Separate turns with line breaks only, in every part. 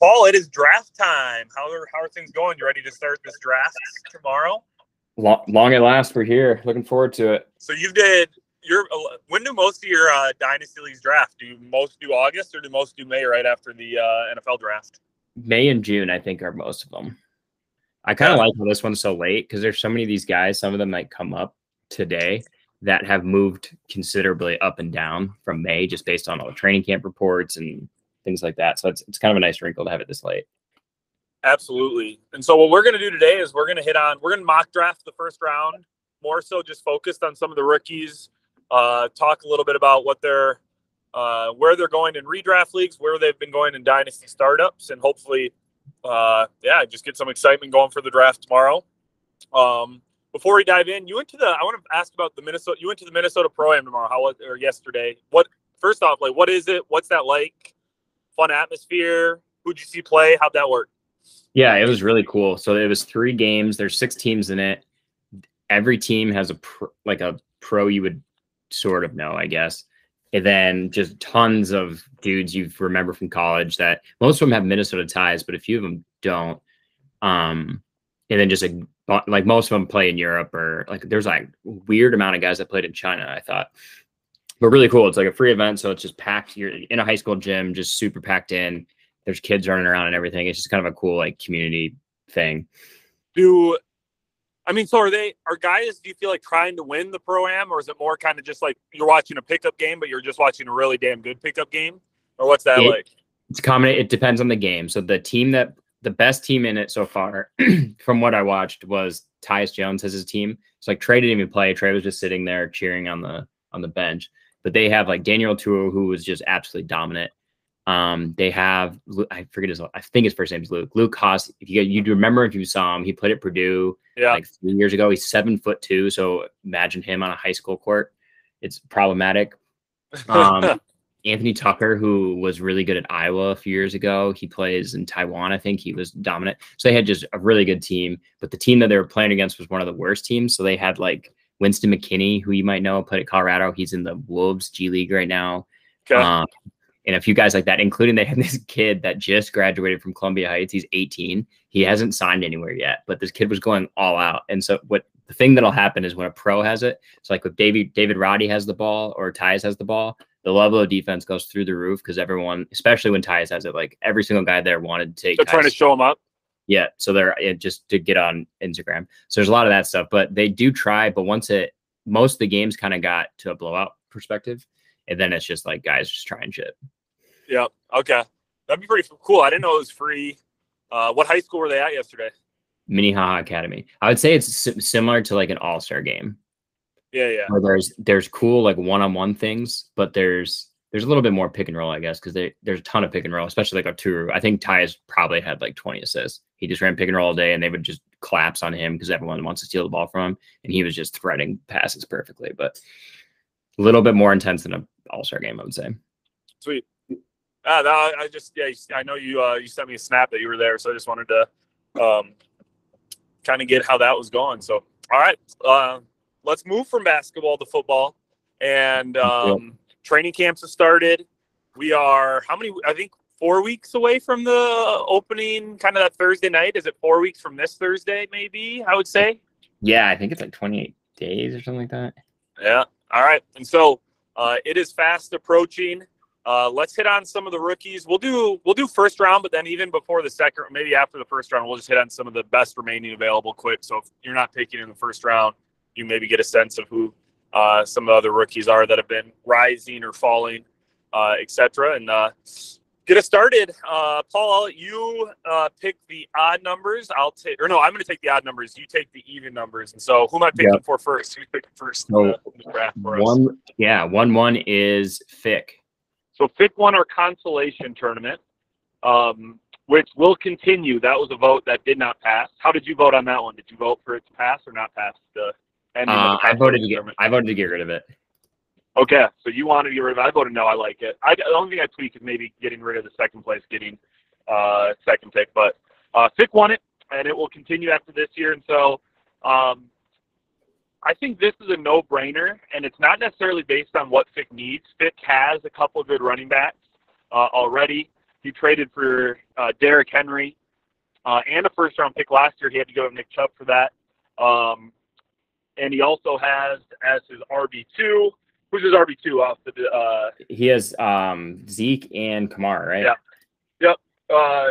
Paul, it is draft time. How are, how are things going? You ready to start this draft tomorrow?
Long, long at last, we're here. Looking forward to it.
So you did your when do most of your uh, dynasty leagues draft? Do most do August or do most do May right after the uh, NFL draft?
May and June, I think, are most of them. I kind of yeah. like how this one's so late because there's so many of these guys. Some of them might come up today that have moved considerably up and down from May just based on all the training camp reports and things like that. So it's it's kind of a nice wrinkle to have it this late.
Absolutely. And so what we're going to do today is we're going to hit on we're going to mock draft the first round, more so just focused on some of the rookies, uh, talk a little bit about what they're uh, where they're going in redraft leagues, where they've been going in dynasty startups, and hopefully, uh, yeah, just get some excitement going for the draft tomorrow. Um, before we dive in, you went to the. I want to ask about the Minnesota. You went to the Minnesota Pro Am tomorrow. How was or yesterday? What first off, like, what is it? What's that like? Fun atmosphere. Who'd you see play? How'd that work?
Yeah, it was really cool. So it was three games. There's six teams in it. Every team has a pro, like a pro you would sort of know, I guess. And then just tons of dudes you remember from college that most of them have Minnesota ties, but a few of them don't. Um, and then just like, like most of them play in Europe or like there's like weird amount of guys that played in China. I thought, but really cool. It's like a free event, so it's just packed. You're in a high school gym, just super packed in there's kids running around and everything. It's just kind of a cool like community thing.
Do I mean so are they are guys do you feel like trying to win the pro am or is it more kind of just like you're watching a pickup game but you're just watching a really damn good pickup game? Or what's that it, like?
It's common it depends on the game. So the team that the best team in it so far, from what I watched, was Tyus Jones as his team. It's like Trey didn't even play. Trey was just sitting there cheering on the on the bench. But they have like Daniel Tuo, who was just absolutely dominant. Um, they have I forget his I think his first name is Luke. Luke Haas. If you you remember if you saw him, he played at Purdue yeah. like three years ago. He's seven foot two, so imagine him on a high school court. It's problematic. Um, Anthony Tucker, who was really good at Iowa a few years ago, he plays in Taiwan. I think he was dominant. So they had just a really good team. But the team that they were playing against was one of the worst teams. So they had like Winston McKinney, who you might know, played at Colorado. He's in the Wolves G League right now. Okay. Um, and a few guys like that, including they had this kid that just graduated from Columbia Heights. He's 18. He hasn't signed anywhere yet, but this kid was going all out. And so what the thing that'll happen is when a pro has it, it's like if David David Roddy has the ball or Tyus has the ball, the level of defense goes through the roof because everyone, especially when Tyus has it, like every single guy there wanted to take.
They're Tyus. trying to show him up.
Yeah, so they're just to get on Instagram. So there's a lot of that stuff, but they do try. But once it, most of the games kind of got to a blowout perspective, and then it's just like guys just trying shit.
Yeah. Okay. That'd be pretty cool. I didn't know it was free. Uh, what high school were they at yesterday?
Minnehaha Academy. I would say it's similar to like an all star game.
Yeah, yeah.
Where there's there's cool like one on one things, but there's there's a little bit more pick and roll, I guess, because there's a ton of pick and roll, especially like Oturu. I think Tyus probably had like 20 assists. He just ran pick and roll all day, and they would just collapse on him because everyone wants to steal the ball from him, and he was just threading passes perfectly. But a little bit more intense than an all star game, I would say.
Sweet. Uh, no, I just yeah, I know you uh, you sent me a snap that you were there, so I just wanted to um, kind of get how that was going. So all right, uh, let's move from basketball to football, and um, training camps have started. We are how many? I think four weeks away from the opening, kind of that Thursday night. Is it four weeks from this Thursday? Maybe I would say.
Yeah, I think it's like 28 days or something like that.
Yeah. All right, and so uh, it is fast approaching. Uh, let's hit on some of the rookies. We'll do we'll do first round, but then even before the second, maybe after the first round, we'll just hit on some of the best remaining available quick. So if you're not picking in the first round, you maybe get a sense of who uh, some of the other rookies are that have been rising or falling, uh, etc. And uh, get us started. Uh, Paul, you uh, pick the odd numbers. I'll take, or no, I'm going to take the odd numbers. You take the even numbers. And so, who am I picking yep. for first? Who's picking first?
So, one, yeah, one one is Fick.
So FIC won our consolation tournament, um, which will continue. That was a vote that did not pass. How did you vote on that one? Did you vote for it to pass or not pass? The
ending uh, the I voted to get. I voted to get rid of it.
Okay, so you wanted to get rid of it. I voted no. I like it. I, the only thing I tweak is maybe getting rid of the second place, getting uh, second pick. But uh, FIC won it, and it will continue after this year. And so um, I think this is a no-brainer, and it's not necessarily based on what Fick needs. Fick has a couple of good running backs uh, already. He traded for uh, Derrick Henry uh, and a first-round pick last year. He had to go to Nick Chubb for that. Um, and he also has as his RB two, who's his RB two off the. Uh,
he has um, Zeke and Kamar, right?
Yeah. Yep. Uh,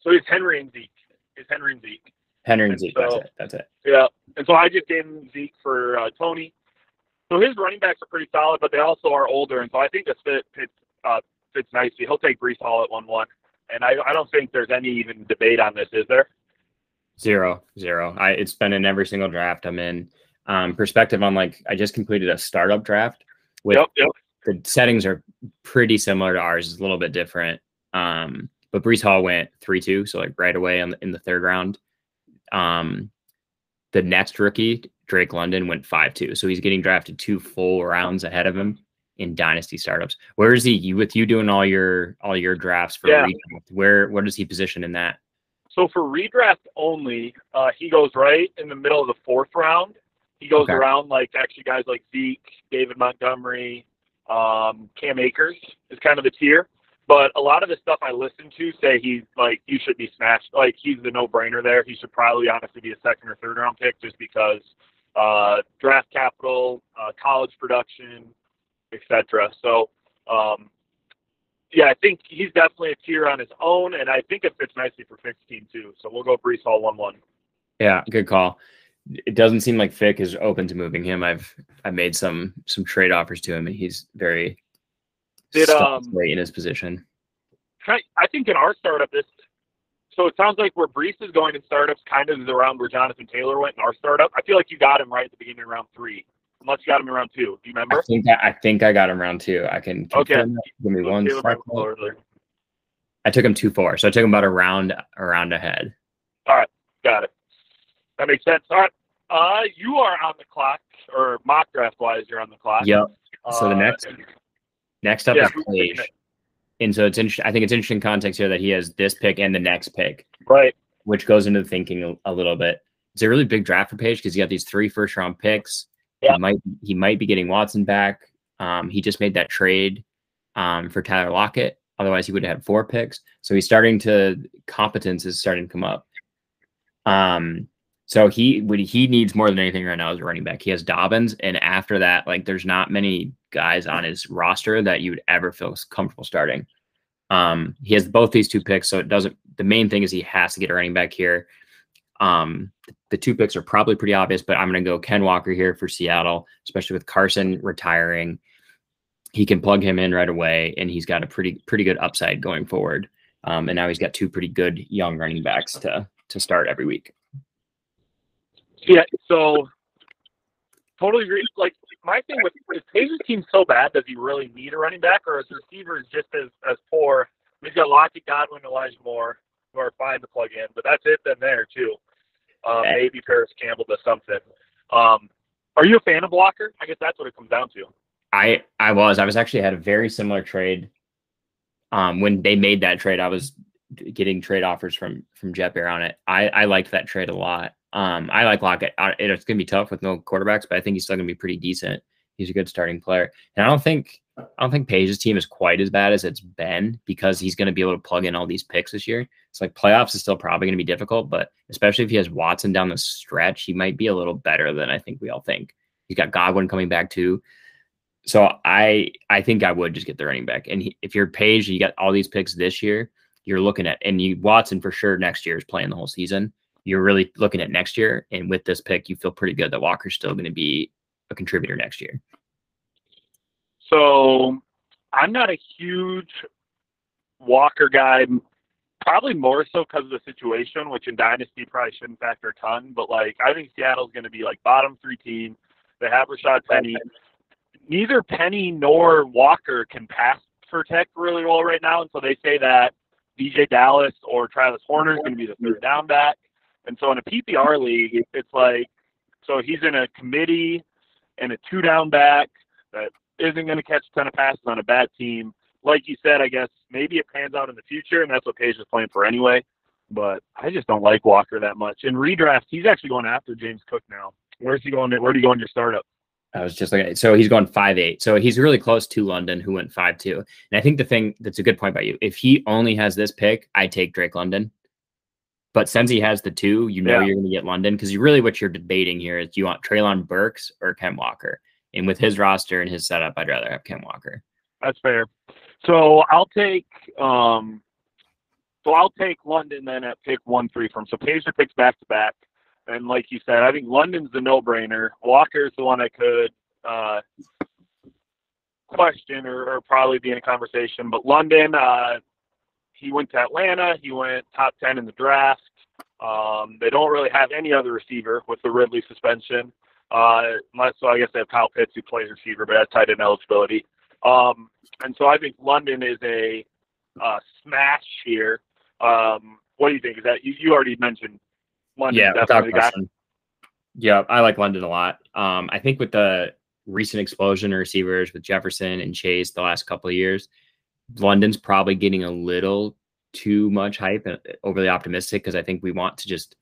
so he's Henry and Zeke. It's Henry and Zeke.
Henry and, Zeke. So, that's it. That's it.
Yeah. And so I just gave him Zeke for uh, Tony. So his running backs are pretty solid, but they also are older, and so I think this fit fits uh, fits nicely. He'll take Breece Hall at one one, and I I don't think there's any even debate on this, is there?
Zero, zero. I it's been in every single draft I'm in. Um, perspective on like I just completed a startup draft with
yep, yep.
the settings are pretty similar to ours, it's a little bit different. Um, but Breece Hall went three two, so like right away on the, in the third round. Um, the next rookie, Drake London, went five two, so he's getting drafted two full rounds ahead of him in dynasty startups. Where is he? You with you doing all your all your drafts for
yeah.
redraft, where what is he positioned in that?
So for redraft only, uh, he goes right in the middle of the fourth round. He goes okay. around like actually guys like Zeke, David Montgomery, um, Cam Akers is kind of the tier. But a lot of the stuff I listen to say he's like you should be smashed. Like he's the no brainer there. He should probably honestly be a second or third round pick just because uh, draft capital, uh, college production, etc. So um, yeah, I think he's definitely a tier on his own, and I think it fits nicely for Fick's team too. So we'll go Breece Hall one one.
Yeah, good call. It doesn't seem like Fick is open to moving him. I've I've made some some trade offers to him, and he's very
did um
in his position.
I, I think in our startup this so it sounds like where Breece is going in startups kind of is around where Jonathan Taylor went in our startup. I feel like you got him right at the beginning of round three. Unless you got him in round two. Do you remember?
I think I, I think I got him round two. I can
okay.
Give me one I took him two four, so I took him about a round a round ahead.
All right, got it. That makes sense. All right, uh, you are on the clock, or mock draft wise, you're on the clock.
Yep. So uh, the next next up yeah, is Paige. And so it's interesting. I think it's interesting context here that he has this pick and the next pick,
right?
Which goes into thinking a, little bit. It's a really big draft for Paige because he got these three first round picks.
Yeah.
He might he might be getting Watson back. Um, he just made that trade um, for Tyler Lockett. Otherwise, he would have had four picks. So he's starting to competence is starting to come up. Um, so he what he needs more than anything right now is a running back. He has Dobbins, and after that, like there's not many guys on his roster that you would ever feel comfortable starting. Um, he has both these two picks, so it doesn't. The main thing is he has to get a running back here. Um, the two picks are probably pretty obvious, but I'm going to go Ken Walker here for Seattle, especially with Carson retiring. He can plug him in right away, and he's got a pretty pretty good upside going forward. Um, and now he's got two pretty good young running backs to to start every week.
Yeah, so totally agree. Like my thing with is Page's team so bad, does he really need a running back, or is the receivers just as as poor? We've got Lockett, Godwin, Elijah Moore, who are fine to plug in, but that's it. Then there too. Uh, maybe Parris Campbell does something. Um, are you a fan of Walker? I guess that's what it comes down to.
I I was. I was actually had a very similar trade. Um, when they made that trade, I was getting trade offers from from Jet Bear on it. I I liked that trade a lot. Um, I like Lockett. It's going to be tough with no quarterbacks, but I think he's still going to be pretty decent. He's a good starting player, and I don't think I don't think Page's team is quite as bad as it's been because he's going to be able to plug in all these picks this year. It's like playoffs is still probably going to be difficult, but especially if he has Watson down the stretch, he might be a little better than I think we all think. He's got Godwin coming back too. So I I think I would just get the running back. And he, if you're Page, you got all these picks this year. You're looking at and you Watson for sure next year is playing the whole season. You're really looking at next year, and with this pick, you feel pretty good that Walker's still going to be a contributor next year.
So I'm not a huge Walker guy, probably more so because of the situation, which in Dynasty probably shouldn't factor a ton. But like, I think Seattle's going to be like bottom three team. They have Rashaad Penny. Neither Penny nor Walker can pass protect really well right now, and so they say that DJ Dallas or Travis Homer is going to be the third down back. And so in a PPR league, it's like, so he's in a committee and a two down back that isn't going to catch a ton of passes on a bad team. Like you said, I guess maybe it pans out in the future, and that's what Page is playing for anyway. But I just don't like Walker that much. In redraft, he's actually going after James Cook now. Where's he going? Where do you go in your startup?
I was just like, so he's going five eight. So he's really close to London, who went five two. And I think the thing that's a good point by you, if he only has this pick, I take Drake London. But since he has the two, you know
Yeah.
you're going to get London because you really what you're debating here is do you want Treylon Burks or Ken Walker? And with his roster and his setup, I'd rather have Ken Walker.
That's fair. So I'll take um so I'll take London then at pick one three from so Pacer picks back to back. And like you said, I think London's the no brainer. Walker's the one I could uh question or, or probably be in a conversation. But London, uh he went to Atlanta, he went top ten in the draft. Um, they don't really have any other receiver with the Ridley suspension. Uh, unless, so I guess they have Kyle Pitts who plays receiver, but has tight end eligibility. Um, and so I think London is a uh, smash here. Um, what do you think? Is that you, you already mentioned London?
yeah, without
definitely the guy.
question. Yeah, I like London a lot. Um, I think with the recent explosion of receivers with Jefferson and Chase the last couple of years, London's probably getting a little too much hype uh, and overly optimistic because I think we want to just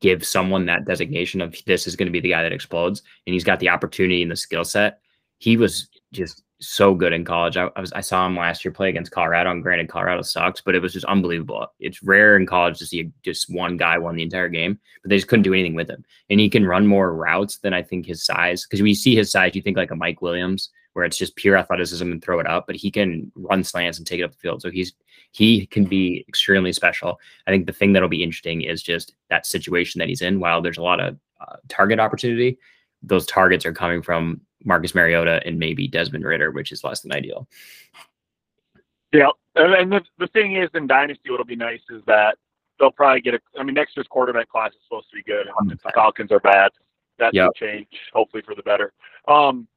give someone that designation of this is going to be the guy that explodes, and he's got the opportunity and the skill set. He was just so good in college. I, I was I saw him last year play against Colorado, and granted Colorado sucks, but it was just unbelievable. It's rare in college to see just one guy won the entire game, but they just couldn't do anything with him. And he can run more routes than I think his size. Because when you see his size, you think like a Mike Williams, where it's just pure athleticism and throw it up, but he can run slants and take it up the field. So he's he can be extremely special. I think the thing that'll be interesting is just that situation that he's in. While there's a lot of uh, target opportunity, those targets are coming from Marcus Mariota and maybe Desmond Ridder, which is less than ideal.
Yeah, and, the, the thing is, in Dynasty, what'll be nice is that they'll probably get a. I mean, next year's quarterback class is supposed to be good. If the Falcons are bad, that
Yep.
will change, hopefully for the better. Um,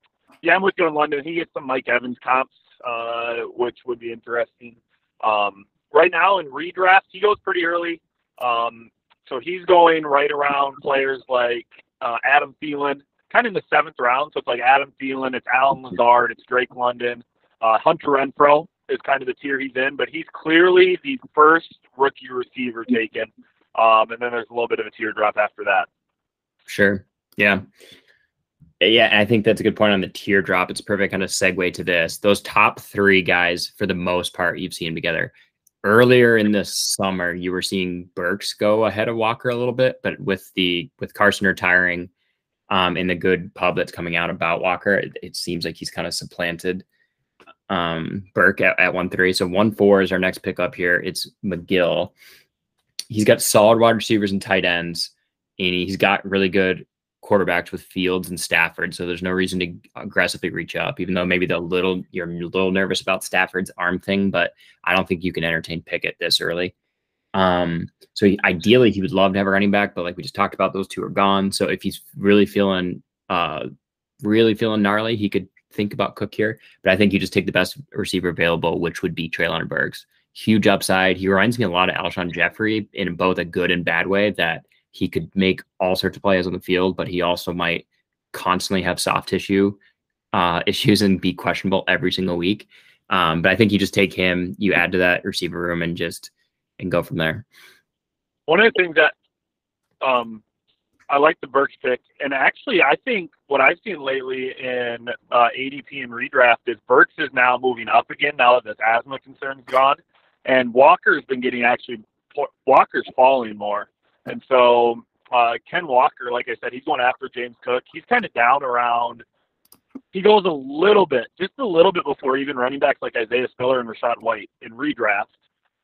yeah, I'm with you on London. He gets some Mike Evans comps, uh, which would be interesting. Um, right now in redraft, he goes pretty early. Um, so he's going right around players like uh, Adam Thielen, kind of in the seventh round. So it's like Adam Thielen, it's Allen Lazard, it's Drake London, uh, Hunter Renfrow is kind of the tier he's in, but he's clearly the first rookie receiver taken. Um, and then there's a little bit of a teardrop after that.
Sure. Yeah. Yeah, I think that's a good point on the teardrop. It's perfect kind of segue to this. Those top three guys, for the most part, you've seen together. Earlier in the summer, you were seeing Burks go ahead of Walker a little bit, but with the with Carson retiring, um, and the good pub that's coming out about Walker, it, it seems like he's kind of supplanted um Burke at, at one three. So one four is our next pickup here. It's McGill. He's got solid wide receivers and tight ends, and he's got really good quarterbacks with Fields and Stafford. So there's no reason to aggressively reach up, even though maybe the little you're a little nervous about Stafford's arm thing, but I don't think you can entertain Pickett this early. Um, so he, ideally he would love to have a running back, but like we just talked about, those two are gone. So if he's really feeling uh really feeling gnarly, he could think about Cook here. But I think you just take the best receiver available, which would be Treylon Burks. Huge upside. He reminds me a lot of Alshon Jeffery in both a good and bad way that he could make all sorts of plays on the field, but he also might constantly have soft tissue uh, issues and be questionable every single week. Um, but I think you just take him, you add to that receiver room, and just and go from there.
One of the things that um, I like the Burks pick, and actually, I think what I've seen lately in uh, ADP and redraft is Burks is now moving up again now that this asthma concern's gone, and Walker's been getting actually Walker's falling more, and so uh, Ken Walker, like I said, he's going after James Cook. He's kind of down around. He goes a little bit, just a little bit before even running backs like Isaiah Spiller and Rachaad White in redraft.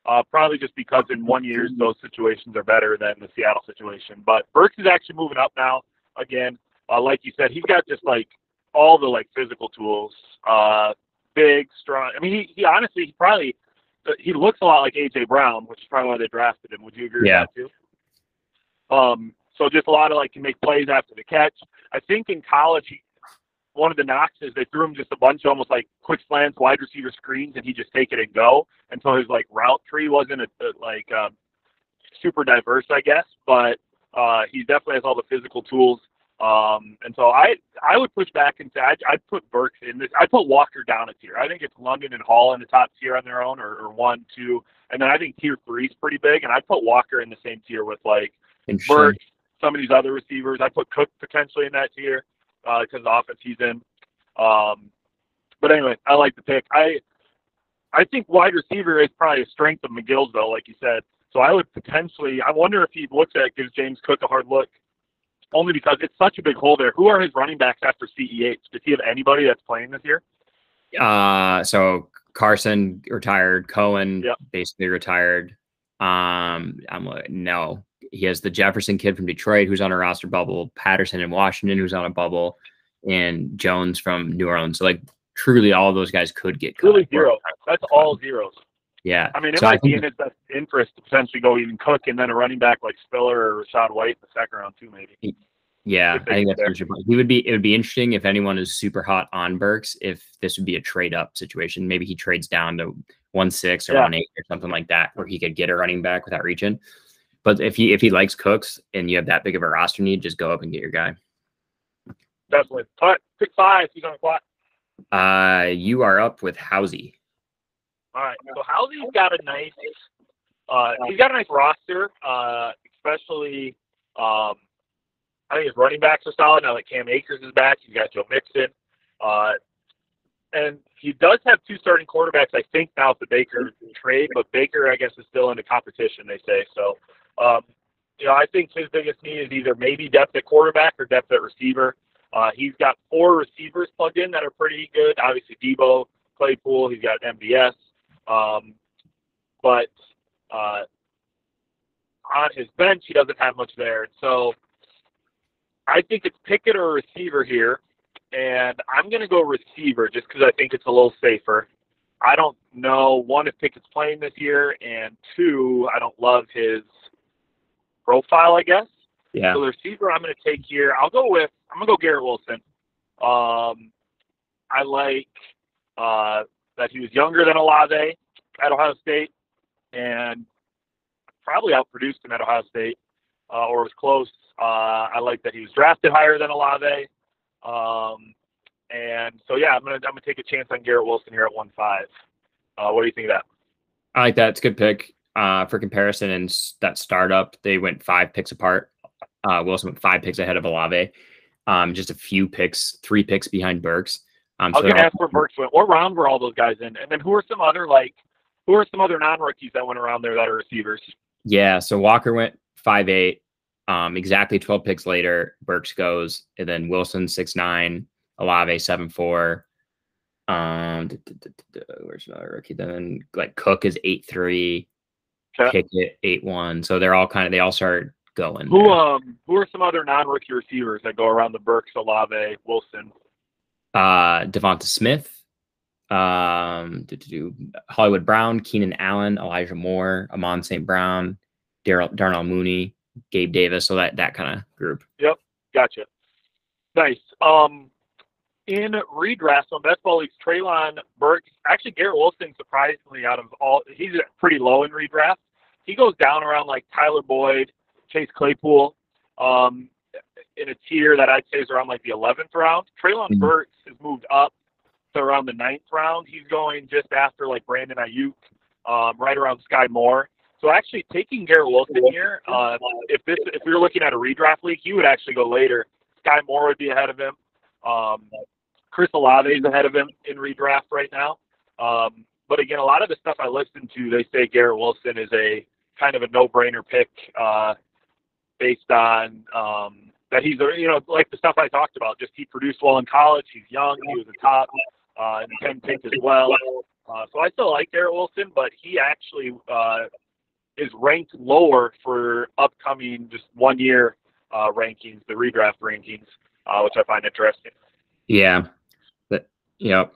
Uh, probably just because in one year those situations are better than the Seattle situation. But Burks is actually moving up now again. Uh, like you said, he's got just like all the like physical tools. Uh, big, strong. I mean, he, he honestly he probably he looks a lot like AJ Brown, which is probably why they drafted him. Would you agree
Yeah.
with that too? Um, so just a lot of like can make plays after the catch. I think in college he, one of the knocks is they threw him just a bunch of almost like quick slants, wide receiver screens, and he just take it and go. And so his like route tree wasn't a, a, like um, super diverse, I guess, but uh, he definitely has all the physical tools. Um, and so I I would push back and say I'd, I'd put Burks in this. I put Walker down a tier. I think it's London and Hall in the top tier on their own, or, or one, two, and then I think tier three is pretty big. And I'd put Walker in the same tier with like Burks, some of these other receivers. I put Cook potentially in that tier because uh, the offense he's in. Um, but anyway, I like the pick. I I think wide receiver is probably a strength of McGill's though, like you said. So I would potentially. I wonder if he looks at gives James Cook a hard look, only because it's such a big hole there. Who are his running backs after CEH? Does he have anybody that's playing this year?
Uh, so Carson retired, Cohen yep. basically retired. Um, I'm like, no, he has the Jefferson kid from Detroit who's on a roster bubble, Patterson in Washington who's on a bubble, and Jones from New Orleans. So like truly all those guys could get
truly zero. That's all zeros.
Yeah.
I mean, it so might be in his best interest to potentially go even Cook and then a running back like Spiller or Rachaad White in the second round too, maybe.
Yeah, I think that's your point. He would be. It would be interesting if anyone is super hot on Burks. If this would be a trade up situation, maybe he trades down to one six or yeah. one eight or something like that, where he could get a running back without reaching. But if he if he likes Cooks and you have that big of a roster need, just go up and get your guy.
Definitely. All right, pick five. He's on the clock.
Uh, you are up with Housey.
All right. So Housey's got a nice. Uh, he's got a nice roster, uh, especially. Um, I think his running backs are solid now that Cam Akers is back. He's got Joe Mixon. Uh, and he does have two starting quarterbacks, I think, now the Baker trade, but Baker, I guess, is still in the competition, they say. So, um, you know, I think his biggest need is either maybe depth at quarterback or depth at receiver. Uh, he's got four receivers plugged in that are pretty good. Obviously, Deebo, Claypool, he's got MVS. Um, but uh, on his bench, he doesn't have much there. So I think it's Pickett or receiver here, and I'm going to go receiver just because I think it's a little safer. I don't know one if Pickett's playing this year, and two, I don't love his profile. I guess.
Yeah.
So the receiver I'm going to take here, I'll go with I'm going to go Garrett Wilson. Um, I like uh, that he was younger than Olave at Ohio State, and probably outproduced him at Ohio State, uh, or was close. Uh, I like that he was drafted higher than Olave. Um, and so yeah, I'm gonna I'm gonna take a chance on Garrett Wilson here at one five. Uh, what do you think of that?
I like that. It's a good pick. Uh, for comparison, in that startup, they went five picks apart. Uh, Wilson went five picks ahead of Olave. Um, just a few picks, three picks behind Burks.
Um, I was so gonna ask where Burks went. What round were all those guys in? And then who are some other like who are some other non rookies that went around there that are receivers?
Yeah, so Walker went five eight. Um, exactly 12 picks later, Burks goes, and then Wilson six nine, Olave seven four. Um, where's another rookie? Then like Cook is eight three, okay. Pickett eight one. So they're all kind of they all start going.
Who there. um who are some other non rookie receivers that go around the Burks, Olave, Wilson?
Uh, Devonta Smith, um, Hollywood Brown, Keenan Allen, Elijah Moore, Amon St. Brown, Daryl Darnell Mooney, Gabe Davis, so that that kind of group.
Yep, gotcha. Nice. Um, in redraft on best ball leagues, Treylon Burks, actually Garrett Wilson, surprisingly, out of all, he's pretty low in redraft. He goes down around like Tyler Boyd, Chase Claypool, um, in a tier that I'd say is around like the 11th round. Treylon mm-hmm. Burks has moved up to around the ninth round. He's going just after like Brandon Aiyuk, um, right around Skyy Moore. So actually taking Garrett Wilson here, uh, if this if we were looking at a redraft league, he would actually go later. Skyy Moore would be ahead of him. Um, Chris Olave is ahead of him in redraft right now. Um, but again, a lot of the stuff I listen to, they say Garrett Wilson is a kind of a no-brainer pick uh, based on um, that he's you know like the stuff I talked about. Just he produced well in college. He's young. He was a top uh, and 10 pick as well. Uh, so I still like Garrett Wilson, but he actually uh, is ranked lower for upcoming just one year uh, rankings, the redraft rankings, uh, which I find interesting.
Yeah. But, yep.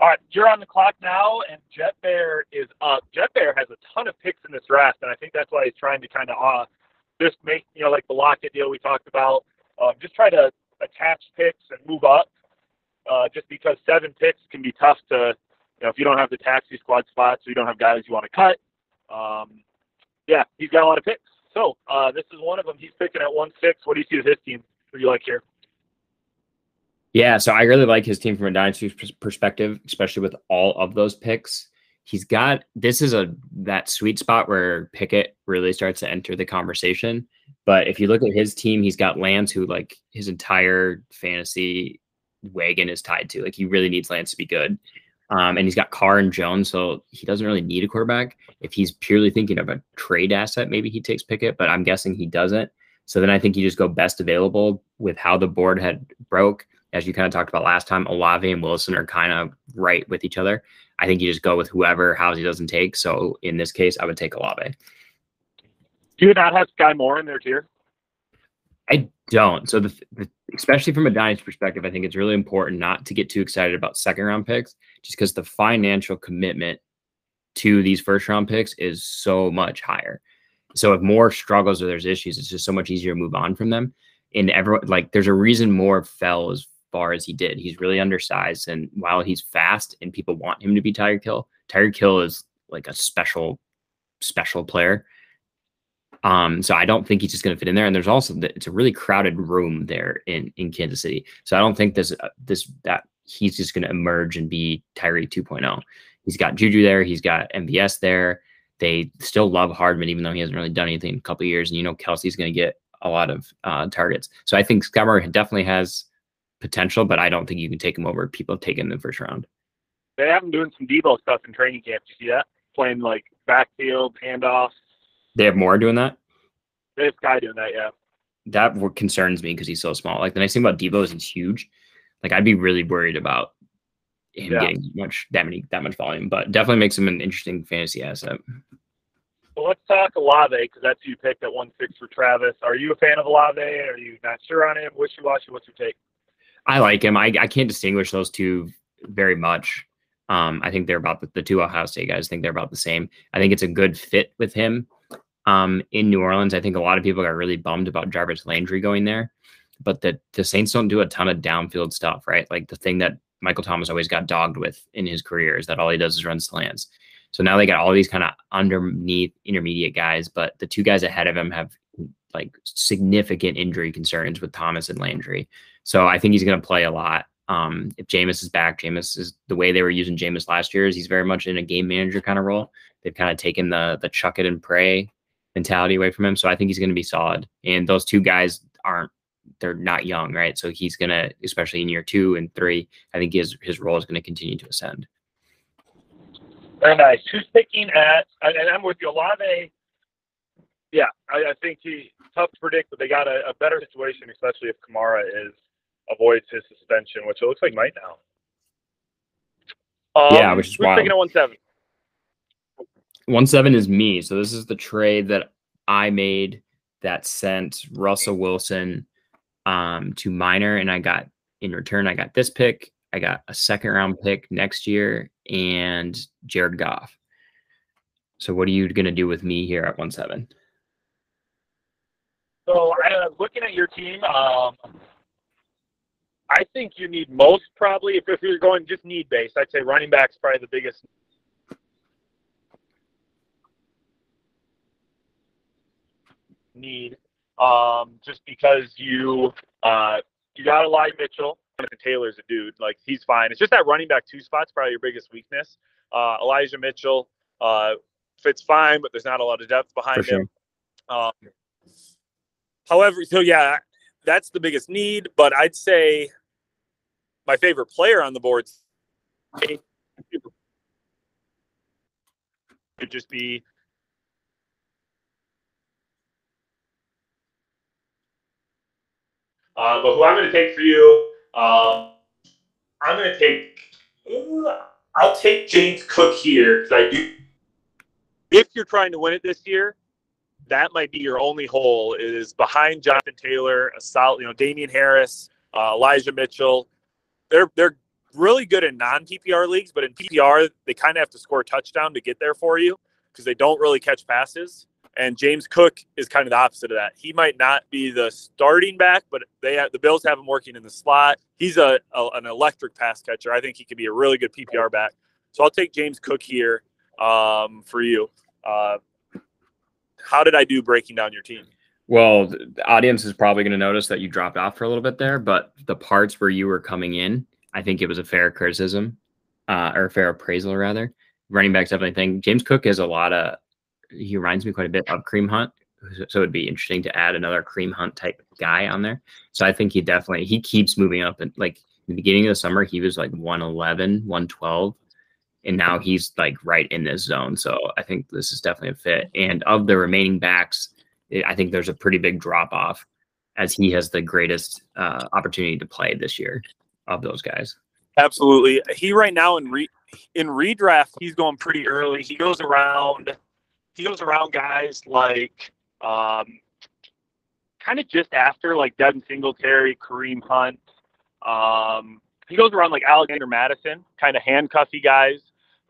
All right, you're on the clock now, and Jet Bear is up. Jet Bear has a ton of picks in this draft, and I think that's why he's trying to kind of uh, just make, you know, like the Lockett deal we talked about, uh, just try to attach picks and move up. Uh, just because seven picks can be tough to you know, if you don't have the taxi squad spots, or you don't have guys you want to cut, um, yeah, he's got a lot of picks. So uh, this is one of them. He's picking at one six. What do you see with his team? What do you like here?
Yeah, so I really like his team from a dynasty perspective, especially with all of those picks. he's got this is a that sweet spot where Pickett really starts to enter the conversation. But if you look at his team, he's got Lance, who like his entire fantasy wagon is tied to. Like he really needs Lance to be good. Um, and he's got Carr and Jones, so he doesn't really need a quarterback. If he's purely thinking of a trade asset, maybe he takes Pickett, but I'm guessing he doesn't. So then I think you just go best available with how the board had broke. As you kind of talked about last time, Olave and Wilson are kind of right with each other. I think you just go with whoever Housey doesn't take. So in this case, I would take Olave.
Do you not have Skyy Moore in there tier?
I don't. So the, the, especially from a dynasty perspective, I think it's really important not to get too excited about second round picks, just because the financial commitment to these first round picks is so much higher. So if more struggles or there's issues, it's just so much easier to move on from them. And everyone like there's a reason Moore fell as far as he did. He's really undersized, and while he's fast and people want him to be Tyreek Hill, Tyreek Hill is like a special, special player. Um, so I don't think he's just going to fit in there. And there's also the, it's a really crowded room there in in Kansas City. So I don't think this uh, this that he's just going to emerge and be Tyree 2.0. He's got Juju there. He's got MVS there. They still love Hardman, even though he hasn't really done anything in a couple years. And you know Kelce's going to get a lot of uh, targets. So I think Scott definitely has potential, but I don't think you can take him over people taking in the first round.
They have him doing some Deebo stuff in training camp. You see that? Playing like backfield handoffs,
they have more doing that.
They guy doing that, yeah.
That concerns me because he's so small. Like the nice thing about Deebo is he's huge. Like I'd be really worried about him yeah. getting much that many that much volume, but definitely makes him an interesting fantasy asset.
Well, let's talk Olave because that's who you picked at one six for Travis. Are you a fan of Olave? Are you not sure on him? Wishy washy? What's your take?
I like him. I, I can't distinguish those two very much. Um, I think they're about the, the two Ohio State guys. I think they're about the same. I think it's a good fit with him um, in New Orleans. I think a lot of people got really bummed about Jarvis Landry going there, but the the Saints don't do a ton of downfield stuff, right? Like the thing that Michael Thomas always got dogged with in his career is that all he does is run slants. So now they got all these kind of underneath intermediate guys, but the two guys ahead of him have like significant injury concerns with Thomas and Landry. So I think he's going to play a lot. Um, if Jameis is back, Jameis is the way they were using Jameis last year is he's very much in a game manager kind of role. They've kind of taken the the chuck it and pray mentality away from him. So I think he's going to be solid. And those two guys aren't they're not young, right? So he's going to, especially in year two and three, I think his his role is going to continue to ascend.
Very nice. Who's picking at? And I'm with you, Olave. Yeah, I, I think he tough to predict, but they got a, a, better situation, especially if Kamara is avoids his suspension, which it looks like might now.
Um, yeah, which is
who's
wild.
picking at one seven?
One seven is me. So this is the trade that I made that sent Russell Wilson um, to minor, and I got in return I got this pick. I got a second round pick next year and Jared Goff. So what are you going to do with me here at one seven?
So uh, looking at your team, um, I think you need most probably if, if you're going just need based. I'd say running back's probably the biggest need um, just because you uh, you got Elijah Mitchell. Jonathan Taylor's a dude. Like he's fine. It's just that running back two spot's probably your biggest weakness. Uh, Elijah Mitchell uh, fits fine, but there's not a lot of depth behind
For
him. Sure. Um, however, so yeah, that's the biggest need. But I'd say my favorite player on the board could just be Uh, but who I'm going to take for you, um, I'm going to take. I'll take James Cook here because I do. If you're trying to win it this year, that might be your only hole. Is behind Jonathan Taylor, a solid, you know, Damien Harris, uh, Elijah Mitchell. They're they're really good in non PPR leagues, but in PPR they kind of have to score a touchdown to get there for you because they don't really catch passes. And James Cook is kind of the opposite of that. He might not be the starting back, but they have, the Bills have him working in the slot. He's a, a, an electric pass catcher. I think he could be a really good PPR back. So I'll take James Cook here um, for you. Uh, how did I do breaking down your team?
Well, the audience is probably going to notice that you dropped off for a little bit there, but the parts where you were coming in, I think it was a fair criticism uh, or fair appraisal rather. running backs definitely thing. James Cook has a lot of. He reminds me quite a bit of Kareem Hunt, so it'd be interesting to add another Kareem Hunt type guy on there. So I think he definitely he keeps moving up and like the beginning of the summer he was like 111, 112 and now he's like right in this zone. So I think this is definitely a fit. And of the remaining backs, I think there's a pretty big drop off as he has the greatest uh, opportunity to play this year of those guys.
Absolutely. He right now in re in redraft, he's going pretty early. He goes around he goes around guys like um, kind of just after like Devin Singletary, Kareem Hunt. Um, he goes around like Alexander Mattison, kind of handcuffy guys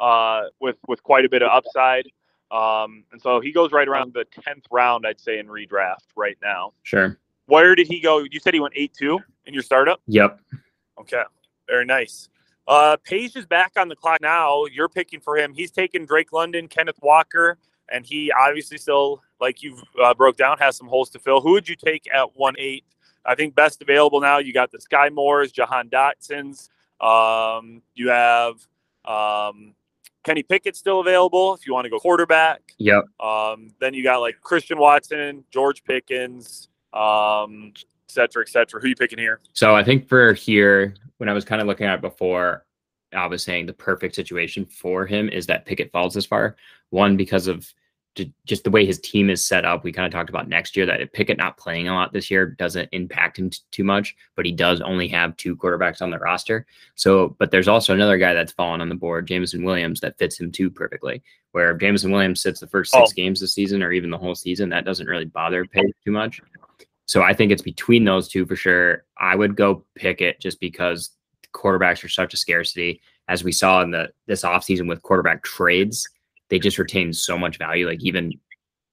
uh, with with quite a bit of upside. Um, and so he goes right around the tenth round, I'd say, in redraft right now.
Sure.
Where did he go? You said he went eight two in your startup.
Yep.
Okay. Very nice. Uh, Page is back on the clock now. You're picking for him. He's taking Drake London, Kenneth Walker, and he obviously still, like you've uh, broke down, has some holes to fill. Who would you take at one eight? I think best available now. You got the Skyy Moores, Jahan Dotsons. Um, you have um, Kenny Pickett still available if you want to go quarterback.
Yep.
Um, then you got like Christian Watson, George Pickens, um, et cetera, et cetera. Who are you picking here?
So I think for here, when I was kind of looking at it before, I was saying the perfect situation for him is that Pickett falls this far. One, because of just the way his team is set up, we kind of talked about next year that Pickett not playing a lot this year doesn't impact him t- too much, but he does only have two quarterbacks on the roster. So, but there's also another guy that's fallen on the board, Jameson Williams, that fits him too perfectly. Where Jameson Williams sits the first six oh. games this season or even the whole season, that doesn't really bother Pickett too much. So I think it's between those two for sure. I would go Pickett just because quarterbacks are such a scarcity, as we saw in the this offseason with quarterback trades they just retain so much value. Like even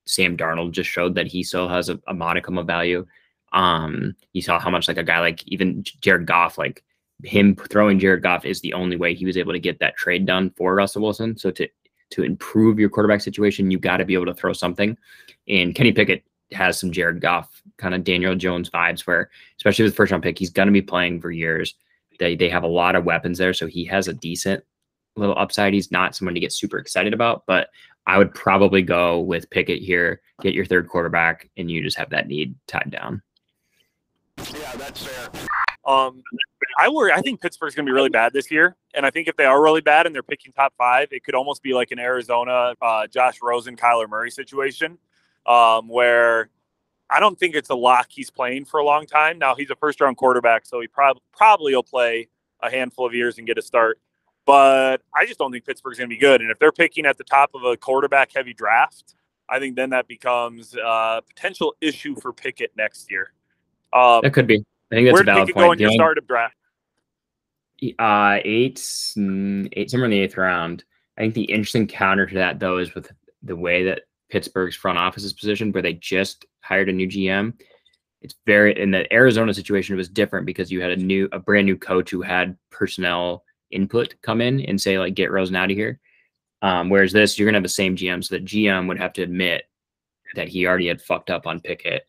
Sam Darnold just showed that he still has a, a modicum of value. Um, you saw how much like a guy like even Jared Goff, like him throwing Jared Goff is the only way he was able to get that trade done for Russell Wilson. So to to improve your quarterback situation, you got to be able to throw something. And Kenny Pickett has some Jared Goff kind of Daniel Jones vibes, where especially with first round pick, he's going to be playing for years. They they have a lot of weapons there, so he has a decent little upside. He's not someone to get super excited about, but I would probably go with Pickett here, get your third quarterback, and you just have that need tied down.
Yeah, that's fair. Um, I worry. I think Pittsburgh's going to be really bad this year, and I think if they are really bad and they're picking top five, it could almost be like an Arizona, uh, Josh Rosen, Kyler Murray situation, um, where I don't think it's a lock. He's playing for a long time now. He's a first round quarterback, so he prob- probably will play a handful of years and get a start. But I just don't think Pittsburgh's going to be good. And if they're picking at the top of a quarterback heavy draft, I think then that becomes a potential issue for Pickett next year.
Um, that could be. I think that's
where
a valid
Pickett
point.
Go in your startup draft?
Uh, eight, mm, eight, somewhere in the eighth round. I think the interesting counter to that, though, is with the way that Pittsburgh's front office is positioned, where they just hired a new GM. It's very in the Arizona situation. It was different because you had a new, a brand new coach who had personnel input come in and say like get Rosen out of here. Um, whereas this, you're gonna have the same GM, so the GM would have to admit that he already had fucked up on Pickett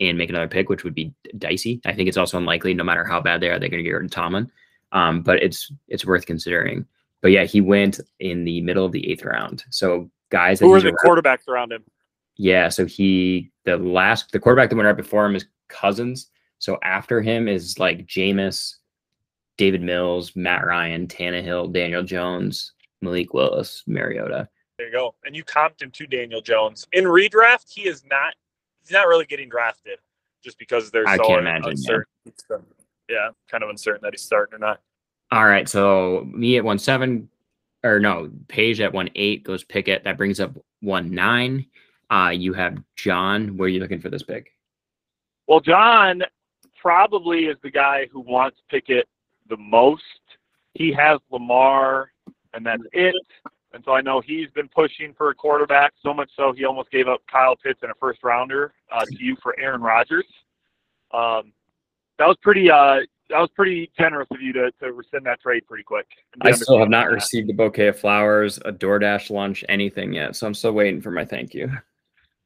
and make another pick, which would be dicey. I think it's also unlikely, no matter how bad they are, they're gonna get rid of Tomlin. Um, but it's it's worth considering. But yeah, he went in the middle of the eighth round. So guys,
who are the quarterbacks around him?
Yeah, so he the last the quarterback that went right before him is Cousins. So after him is like Jameis, Davis Mills, Matt Ryan, Tannehill, Daniel Jones, Malik Willis, Mariota.
There you go. And you comped him to Daniel Jones. In redraft, he is not he's not really getting drafted just because there's
I
so
can't imagine,
uncertain. Yeah. Uh, yeah, kind of uncertain that he's starting or not.
All right. So me at one seven or no, Page at one eight goes Pickett. That brings up one nine. Uh, you have John. Where are you looking for this pick?
Well, John probably is the guy who wants Pickett the most. He has Lamar, and that's it. And so I know he's been pushing for a quarterback so much so he almost gave up Kyle Pitts and a first rounder uh, to you for Aaron Rodgers. Um, that was pretty. Uh, that was pretty generous of you to, to rescind that trade pretty quick.
I still have not that. received a bouquet of flowers, a DoorDash lunch, anything yet. So I'm still waiting for my thank you.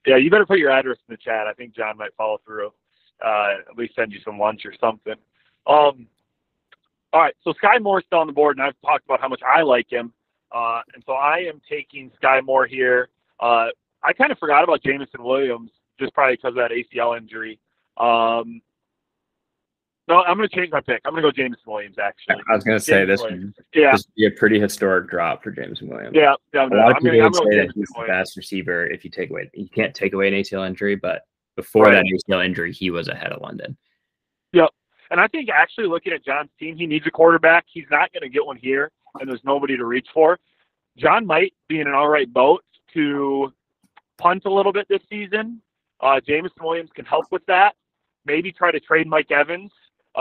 Yeah, you better put your address in the chat. I think John might follow through. Uh, at least send you some lunch or something. Um, all right, so Skyy Moore's still on the board, and I've talked about how much I like him. Uh, and so I am taking Skyy Moore here. Uh, I kind of forgot about Jameson Williams just probably because of that ACL injury. Um, no, I'm going to change my pick. I'm going to go Jameson Williams. Actually,
I was going to say this
Williams.
would
yeah,
this would be a pretty historic drop for Jameson Williams.
yeah, yeah.
A lot of
I'm
people
going
would
to
say that he's the best receiver if you take away you can't take away an ACL injury, but before
Right.
that ACL injury, he was ahead of London.
Yep, and I think actually looking at John's team, he needs a quarterback. He's not going to get one here, and there's nobody to reach for. John might be in an all right boat to punt a little bit this season. Uh, Jameson Williams can help with that. Maybe try to trade Mike Evans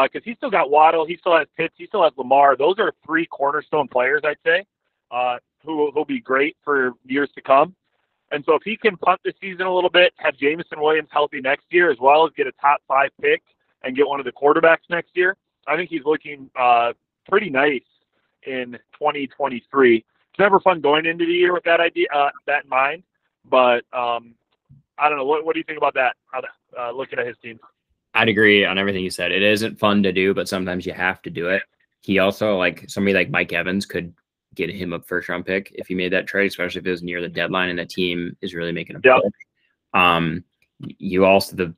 because he's still got Waddle, he still has Pitts, he still has Lamar. Those are three cornerstone players, I'd say, uh, who who'll be great for years to come. And so if he can punt this season a little bit, have Jameson Williams healthy next year, as well as get a top five pick and get one of the quarterbacks next year, I think he's looking uh, pretty nice in 2023. It's never fun going into the year with that idea, uh, that in mind. But um, I don't know. What, what do you think about that? Uh, looking at his team.
I'd agree on everything you said. It isn't fun to do, but sometimes you have to do it. He also like somebody like Mike Evans could get him a first round pick if he made that trade, especially if it was near the deadline and the team is really making a
Yeah.
push. Um, you also the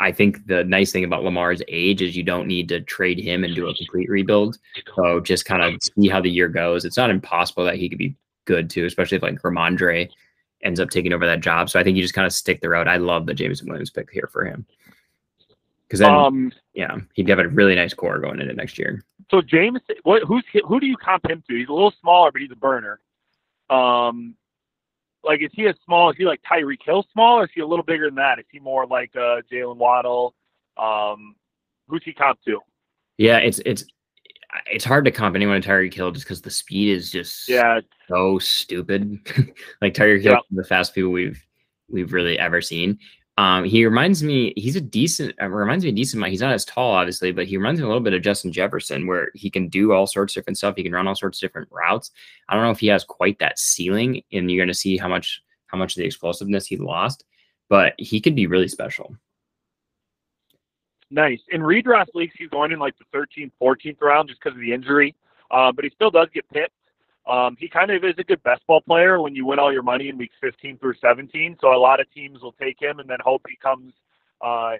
I think the nice thing about Lamar's age is you don't need to trade him and do a complete rebuild. So just kind of see how the year goes. It's not impossible that he could be good too, especially if like Rhamondre ends up taking over that job. So I think you just kind of stick the route. I love the Jameson Williams pick here for him. Because then
Um,
yeah, he'd have a really nice core going into next year.
so James, what, who's who do you comp him to? He's a little smaller, but he's a burner. Um, like is he as small? Is he like Tyreek Hill small, or is he a little bigger than that? Is he more like uh, Jaylen Waddle? Um, who's he comp to?
Yeah, it's it's it's hard to comp anyone to Tyreek Hill just because the speed is just
Yeah,
so stupid. like Tyreek Hill,
Yeah.
the fastest people we've we've really ever seen. Um, he reminds me, he's a decent, uh, reminds me a decent. He's not as tall, obviously, but he reminds me a little bit of Justin Jefferson, where he can do all sorts of different stuff. He can run all sorts of different routes. I don't know if he has quite that ceiling, and you're going to see how much how much of the explosiveness he lost, but he could be really special.
nice. In redraft leagues, he's going in like the 13th, 14th round just because of the injury. Uh, but he still does get picked. Um, he kind of is a good best ball player when you win all your money in weeks 15 through 17. So a lot of teams will take him and then hope he comes uh,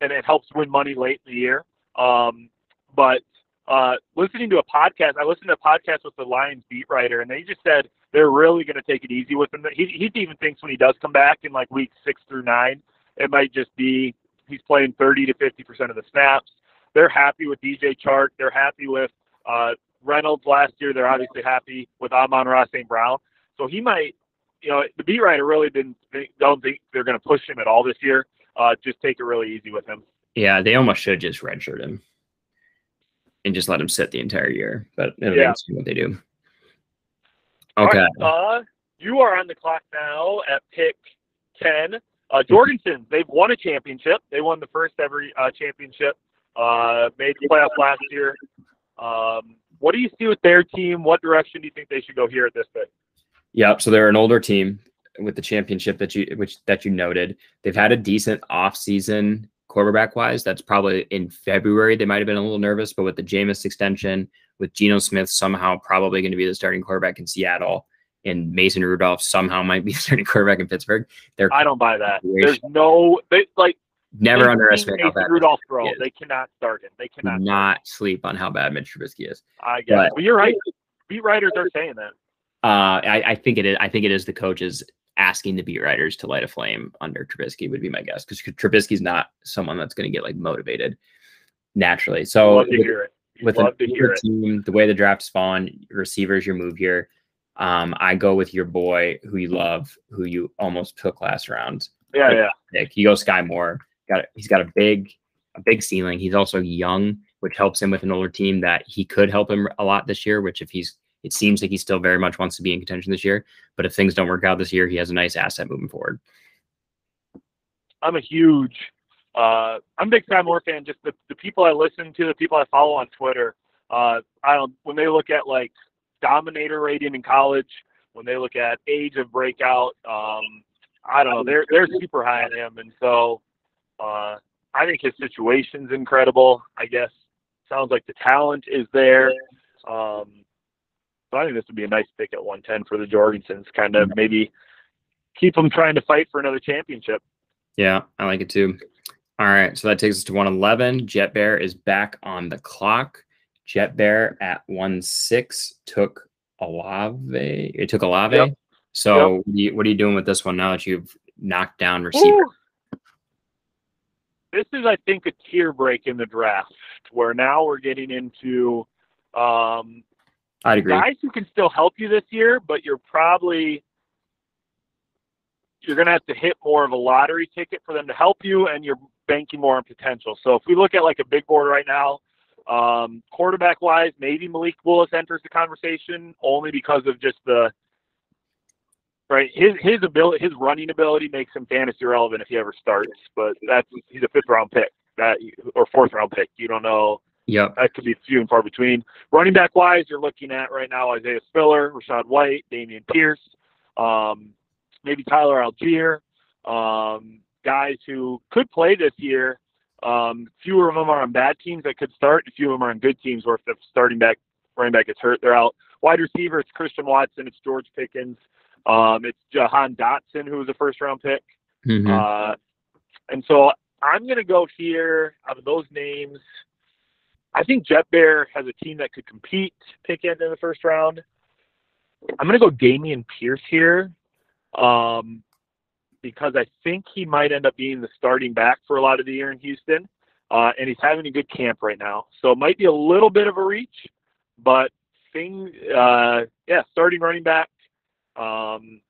and it helps win money late in the year. Um, but uh, listening to a podcast, I listened to a podcast with the Lions beat writer, and they just said they're really going to take it easy with him. He, he even thinks when he does come back in like week six through nine, it might just be he's playing 30 to 50 percent of the snaps. They're happy with DJ Chark. They're happy with uh, Reynolds last year. They're obviously happy with Amon-Ra St. Brown. So he might, you know, the beat writer really didn't think, don't think they're going to push him at all this year. Uh, just take it really easy with him.
Yeah, they almost should just redshirt him and just let him sit the entire year. But it'll
Yeah.
interesting what they do. Okay.
right, uh, you are on the clock now at pick 10. Uh, Jorgensen, they've won a championship. They won the first ever uh, championship, uh, made the playoff last year. Um, what do you see with their team? What direction do you think they should go here at this pick?
Yep. So they're an older team with the championship that you which that you noted. They've had a decent offseason quarterback wise. That's probably in February. They might have been a little nervous, but with the Jameis extension, with Geno Smith somehow probably going to be the starting quarterback in Seattle, and Mason Rudolph somehow might be the starting quarterback in Pittsburgh. They're
I don't buy that. There's no they like
never underestimate how bad
Rudolph throw. They cannot start him. They cannot.
not sleep on how bad Mitch Trubisky is.
I guess.
but-
Well, you're right. Beat writers are saying that.
Uh, I, I think it is. I think it is the coaches asking the beat writers to light a flame under Trubisky would be my guess because Trubisky's not someone that's going to get like motivated naturally. So
Love to
with,
hear it.
with
Love
an
to hear it.
team, the way the draft's fallen, receivers your move here. Um, I go with your boy who you love, who you almost took last round.
Yeah, yeah.
Pick. He goes Skyy Moore. Got he's got a big a big ceiling. He's also young, which helps him with an older team that he could help him a lot this year. Which if he's it seems like he still very much wants to be in contention this year. But if things don't work out this year, he has a nice asset moving forward.
I'm a huge, uh, I'm a big Skyy Moore fan. Just the, the people I listen to, the people I follow on Twitter. Uh, I don't when they look at like dominator rating in college, when they look at age of breakout, um, I don't know, they're they're super high on him, and so uh, I think his situation's incredible. I guess sounds like the talent is there. Um, So I think this would be a nice pick at 110 for the Jorgensens, kind of maybe keep them trying to fight for another championship.
Yeah, I like it too. All right, so that takes us to 111. Jet Bear is back on the clock. Jet Bear at one six took Olave. It took Olave.
Yep.
So what, are you, what are you doing with this one now that you've knocked down receiver?
Ooh. This is, I think, a tier break in the draft where now we're getting into um,
I'd agree.
guys who can still help you this year, but you're probably you're going to have to hit more of a lottery ticket for them to help you, and you're banking more on potential. So if we look at like a big board right now, um, quarterback wise, maybe Malik Willis enters the conversation only because of just the right his his ability his running ability makes him fantasy relevant if he ever starts. But that's he's a fifth round pick that or fourth round pick. You don't know
Yeah,
that could be few and far between. Running back wise, you're looking at right now Isaiah Spiller, Rachaad White, Dameon Pierce, um, maybe Tyler Allgeier, um, guys who could play this year. Um, fewer of them are on bad teams that could start. A few of them are on good teams where if the starting back running back gets hurt, they're out. Wide receiver, it's Christian Watson, it's George Pickens, um, it's Jahan Dotson, who was a first round pick.
Mhm.
Uh, and so I'm going to go here out of those names. I think Jet Bear has a team that could compete, pick end in the first round. I'm going to go Dameon Pierce here um, because I think he might end up being the starting back for a lot of the year in Houston. Uh, and he's having a good camp right now. So it might be a little bit of a reach, but thing, uh, yeah, starting running back um,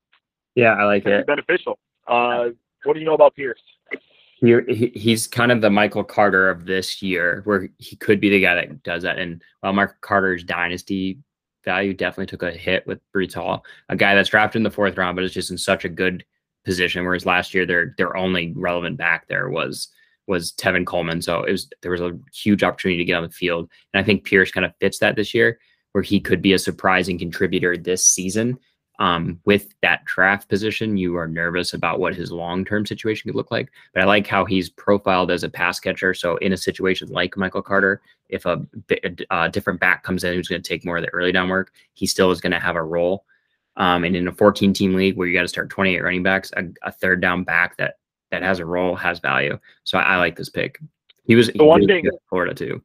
yeah, I like it.
beneficial. Uh, what do you know about Pierce?
He, he- he's kind of the Michael Carter of this year, where he could be the guy that does that. And while Michael Carter's dynasty value definitely took a hit with Breece Hall, a guy that's drafted in the fourth round, but is just in such a good position. Whereas last year, their their only relevant back there was was Tevin Coleman. So it was there was a huge opportunity to get on the field, and I think Pierce kind of fits that this year, where he could be a surprising contributor this season. Um, with that draft position, you are nervous about what his long term situation could look like. But I like how he's profiled as a pass catcher. So in a situation like Michael Carter, if a, a different back comes in who's going to take more of the early down work, he still is going to have a role. Um, and in a 14 team league where you got to start 28 running backs, a, a third down back that that has a role has value. So I, I like this pick. He was, he
one thing-
Florida too.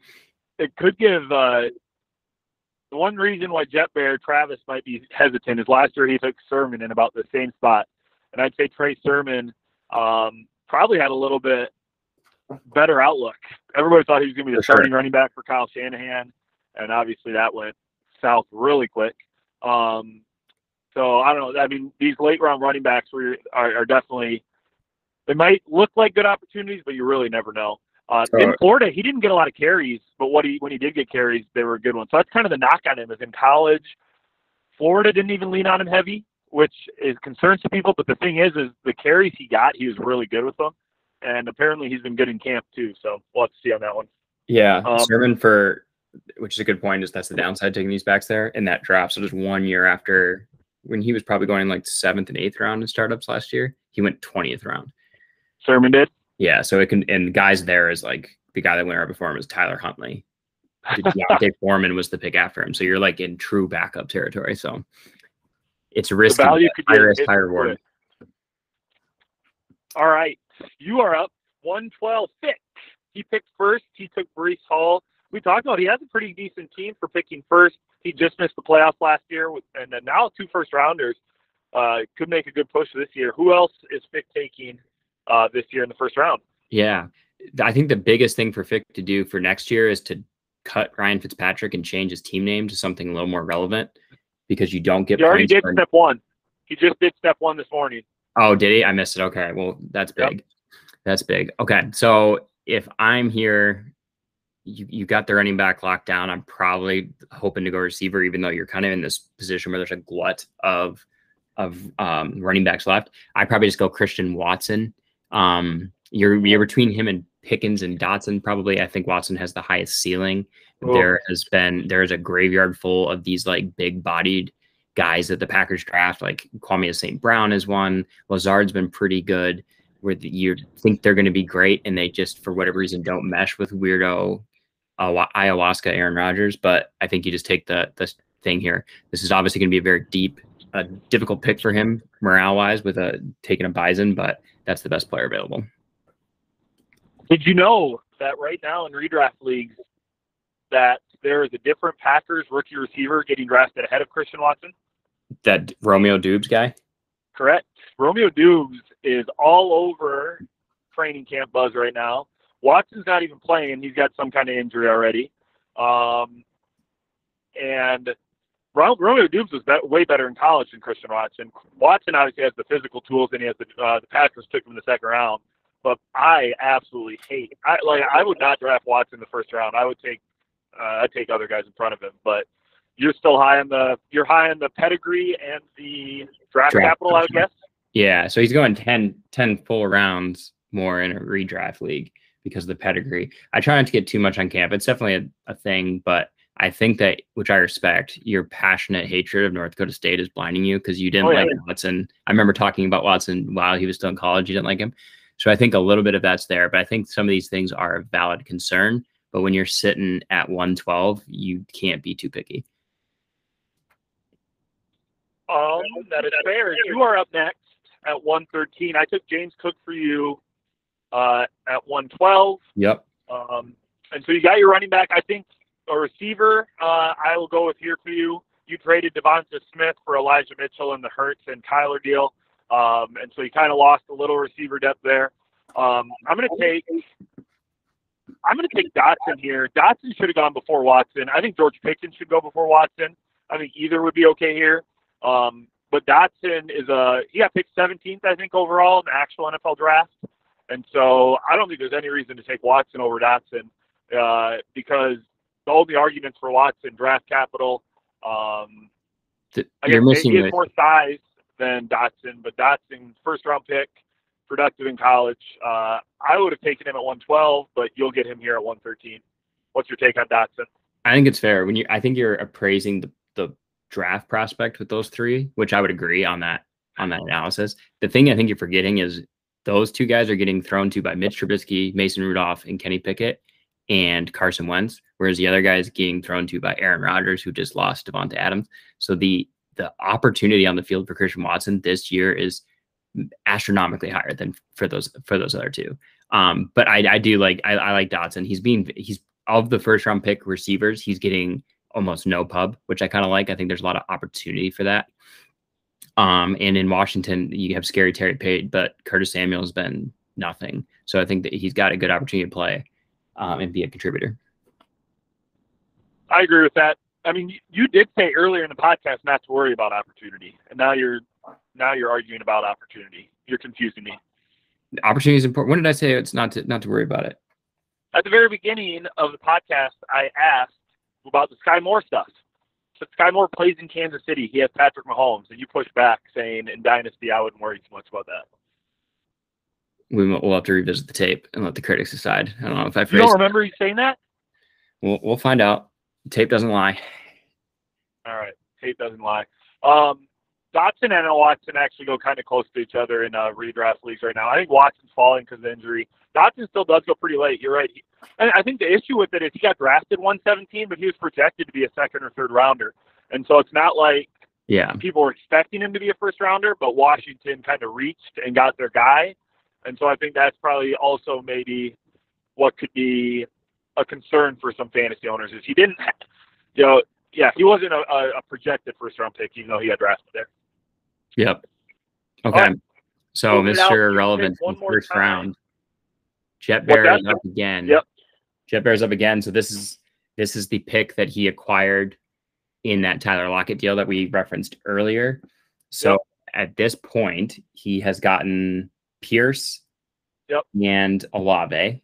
it could give uh, the one reason why Jet Bear Travis might be hesitant is last year he took Sermon in about the same spot, and I'd say Trey Sermon um, probably had a little bit better outlook. Everybody thought he was going to be the
For sure.
starting running back for Kyle Shanahan, and obviously that went south really quick. Um, so I don't know. I mean, these late round running backs were, are, are definitely they might look like good opportunities, but you really never know. Uh, in
Uh,
Florida, he didn't get a lot of carries, but what he when he did get carries, they were good ones. So that's kind of the knock on him. Is in college, Florida didn't even lean on him heavy, which is concerns to people. But the thing is, is the carries he got, he was really good with them, and apparently he's been good in camp too. So we'll have to see on that one.
Yeah,
Um,
Sermon for which is a good point. Is that's the downside taking these backs there in that draft. So just one year after when he was probably going like seventh and eighth round in startups last year, he went twentieth round.
Sermon did.
Yeah, so it can and guys there is like the guy that went right before him is Tyler Huntley. D'Onta Foreman was the pick after him, so you're like in true backup territory. So it's risky,
value could
high risk, high reward.
All right, you are up. One twelve pick. He picked first. He took Breece Hall. We talked about he has a pretty decent team for picking first. He just missed the playoffs last year, with, and then now two first rounders uh, could make a good push this year. Who else is Fick taking uh, this year in the first round?
Yeah. I think the biggest thing for Fick to do for next year is to cut Ryan Fitzpatrick and change his team name to something a little more relevant because you don't get
He already did
for-
step one. He just did step one this morning.
Oh, did he? I missed it. Okay. Well, that's
Yep.
big. That's big. Okay. So if I'm here, you, you got the running back locked down. I'm probably hoping to go receiver, even though you're kind of in this position where there's a glut of of um, running backs left. I probably just go Christian Watson. Um, you're you're between him and Pickens and Dotson. Probably, I think Watson has the highest ceiling.
Oh.
There has been there's a graveyard full of these like big bodied guys that the Packers draft. Like Kwame St. Brown is one. Lazard's been pretty good. Where you think they're going to be great, and they just for whatever reason don't mesh with weirdo uh, ayahuasca Aaron Rodgers. But I think you just take the the thing here. This is obviously going to be a very deep, uh, difficult pick for him morale wise with a taking a Bison, but that's the best player available.
Did you know that right now in redraft leagues that there is a different Packers rookie receiver getting drafted ahead of Christian Watson?
That Romeo Doubs guy?
Correct. Romeo Doubs is all over training camp buzz right now. Watson's not even playing. He's got some kind of injury already. Um, and Romeo Doubs was be- way better in college than Christian Watson. Watson obviously has the physical tools, and he has the uh, the Packers took him in the second round. But I absolutely hate. I like. I would not draft Watson in the first round. I would take. Uh, I'd take other guys in front of him. But you're still high on the. You're high on the pedigree and the draft, draft capital, I would guess.
Yeah, so he's going 10, 10 full rounds more in a redraft league because of the pedigree. I try not to get too much on camp. It's definitely a, a thing, but I think that, which I respect, your passionate hatred of North Dakota State is blinding you because you didn't oh, yeah, like. Watson. I remember talking about Watson while he was still in college. You didn't like him. So I think a little bit of that's there, but I think some of these things are a valid concern. But when you're sitting at 112, you can't be too picky.
Um, that is fair. You are up next at 113. I took James Cook for you uh, at 112.
Yep.
Um, and so you got your running back. I think a receiver, uh, I will go with here for you. You traded Devonta Smith for Elijah Mitchell in the Hurts and Kyler deal. Um, and so you kind of lost a little receiver depth there. Um, I'm going to take I'm going to take Dotson here. Dotson should have gone before Watson. I think George Pickens should go before Watson. I think either would be okay here. Um, but Dotson is a he got picked 17th, I think, overall in the actual NFL draft. And so I don't think there's any reason to take Watson over Dotson uh, because the only arguments for Watson draft capital. Um, I guess missing he has more size than Dotson, but Dotson first round pick, productive in college. Uh, I would have taken him at 112, but you'll get him here at 113. What's your take on Dotson?
I think it's fair when you. I think you're appraising the, the draft prospect with those three, which I would agree on that on that analysis. The thing I think you're forgetting is those two guys are getting thrown to by Mitch Trubisky, Mason Rudolph, and Kenny Pickett and Carson Wentz, whereas the other guy is getting thrown to by Aaron Rodgers, who just lost Davante Adams. So the the opportunity on the field for Christian Watson this year is astronomically higher than for those for those other two. Um, but I, I do like I, I like Dotson. He's being he's of the first round pick receivers, he's getting almost no pub, which I kind of like. I think there's a lot of opportunity for that. Um, and in Washington, you have Scary Terry Pate, but Curtis Samuel has been nothing. So I think that he's got a good opportunity to play um, and be a contributor.
I agree with that. I mean, you did say earlier in the podcast not to worry about opportunity, and now you're now you're arguing about opportunity. You're confusing me.
Opportunity is important. When did I say it's not to not to worry about it?
At the very beginning of the podcast, I asked about the Skyy Moore stuff. So Skyy Moore plays in Kansas City. He has Patrick Mahomes, and you push back saying in Dynasty I wouldn't worry too much about that
we will have to revisit the tape and let the critics decide. I don't know if I.
You don't remember you saying that?
We'll we'll find out. tape doesn't lie.
All right, tape doesn't lie. Um, Dotson and Watson actually go kind of close to each other in uh, redraft leagues right now. I think Watson's falling because of injury. Dotson still does go pretty late. You're right. He, and I think the issue with it is he got drafted 117, but he was projected to be a second or third rounder, and so it's not like
yeah
people were expecting him to be a first rounder, but Washington kind of reached and got their guy. And so I think that's probably also maybe what could be a concern for some fantasy owners is he didn't, you know, yeah, he wasn't a, a projected first round pick, even though he got drafted there.
Yep. Okay. Right. So Mr. Irrelevant first time. round. Jet Bear is up again.
Yep.
Jet Bear's up again. So this is this is the pick that he acquired in that Tyler Lockett deal that we referenced earlier. So yep. at this point, he has gotten Pierce
yep.
and Olave.